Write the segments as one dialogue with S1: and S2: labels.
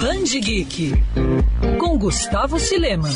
S1: Band Geek com Gustavo Silema.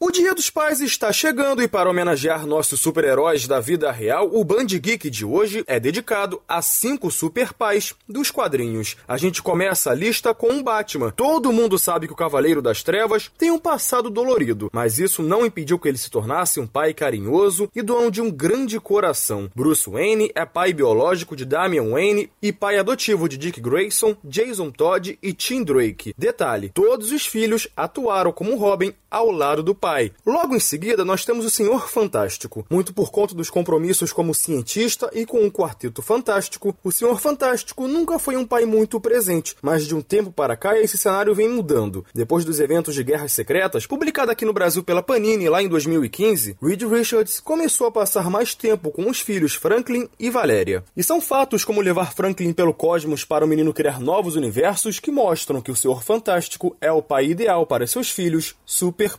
S2: O Dia dos Pais está chegando e para homenagear nossos super-heróis da vida real, o Band Geek de hoje é dedicado a cinco super pais dos quadrinhos. A gente começa a lista com um Batman. Todo mundo sabe que o Cavaleiro das Trevas tem um passado dolorido, mas isso não impediu que ele se tornasse um pai carinhoso e dono de um grande coração. Bruce Wayne é pai biológico de Damian Wayne e pai adotivo de Dick Grayson, Jason Todd e Tim Drake. Detalhe: todos os filhos atuaram como Robin ao lado do pai pai. Logo em seguida, nós temos o Senhor Fantástico. Muito por conta dos compromissos como cientista e com o Quarteto Fantástico, o Senhor Fantástico nunca foi um pai muito presente, mas de um tempo para cá esse cenário vem mudando. Depois dos eventos de Guerras Secretas, publicado aqui no Brasil pela Panini lá em 2015, Reed Richards começou a passar mais tempo com os filhos Franklin e Valéria. E são fatos como levar Franklin pelo cosmos para o menino criar novos universos que mostram que o Senhor Fantástico é o pai ideal para seus filhos super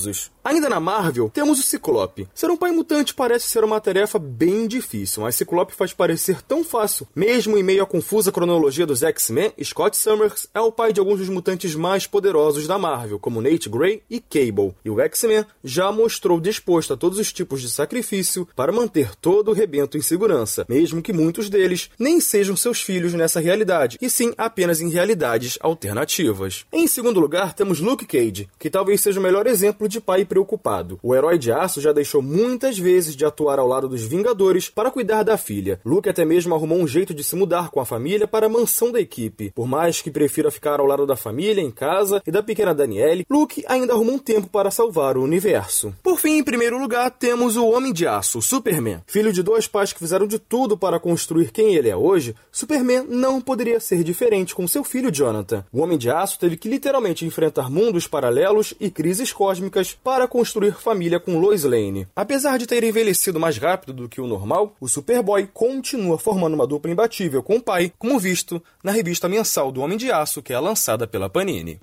S2: poderosos casos. Ainda na Marvel, temos o Ciclope. Ser um pai mutante parece ser uma tarefa bem difícil, mas Ciclope faz parecer tão fácil. Mesmo em meio à confusa cronologia dos X-Men, Scott Summers é o pai de alguns dos mutantes mais poderosos da Marvel, como Nate Grey e Cable. E o X-Men já mostrou disposto a todos os tipos de sacrifício para manter todo o rebento em segurança, mesmo que muitos deles nem sejam seus filhos nessa realidade, e sim apenas em realidades alternativas. Em segundo lugar, temos Luke Cage, que talvez seja o melhor exemplo de pai preocupado. O herói de aço já deixou muitas vezes de atuar ao lado dos Vingadores para cuidar da filha. Luke até mesmo arrumou um jeito de se mudar com a família para a mansão da equipe. Por mais que prefira ficar ao lado da família, em casa e da pequena Danielle, Luke ainda arrumou um tempo para salvar o universo. Por fim, em primeiro lugar, temos o Homem de Aço, Superman. Filho de dois pais que fizeram de tudo para construir quem ele é hoje, Superman não poderia ser diferente com seu filho Jonathan. O Homem de Aço teve que literalmente enfrentar mundos paralelos e crises cósmicas para para construir família com Lois Lane. Apesar de ter envelhecido mais rápido do que o normal, o Superboy continua formando uma dupla imbatível com o pai, como visto na revista mensal do Homem de Aço, que é lançada pela Panini.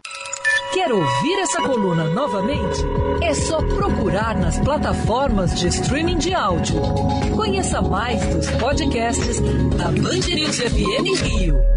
S1: Quer ouvir essa coluna novamente? É só procurar nas plataformas de streaming de áudio. Conheça mais dos podcasts da Band News FM Rio.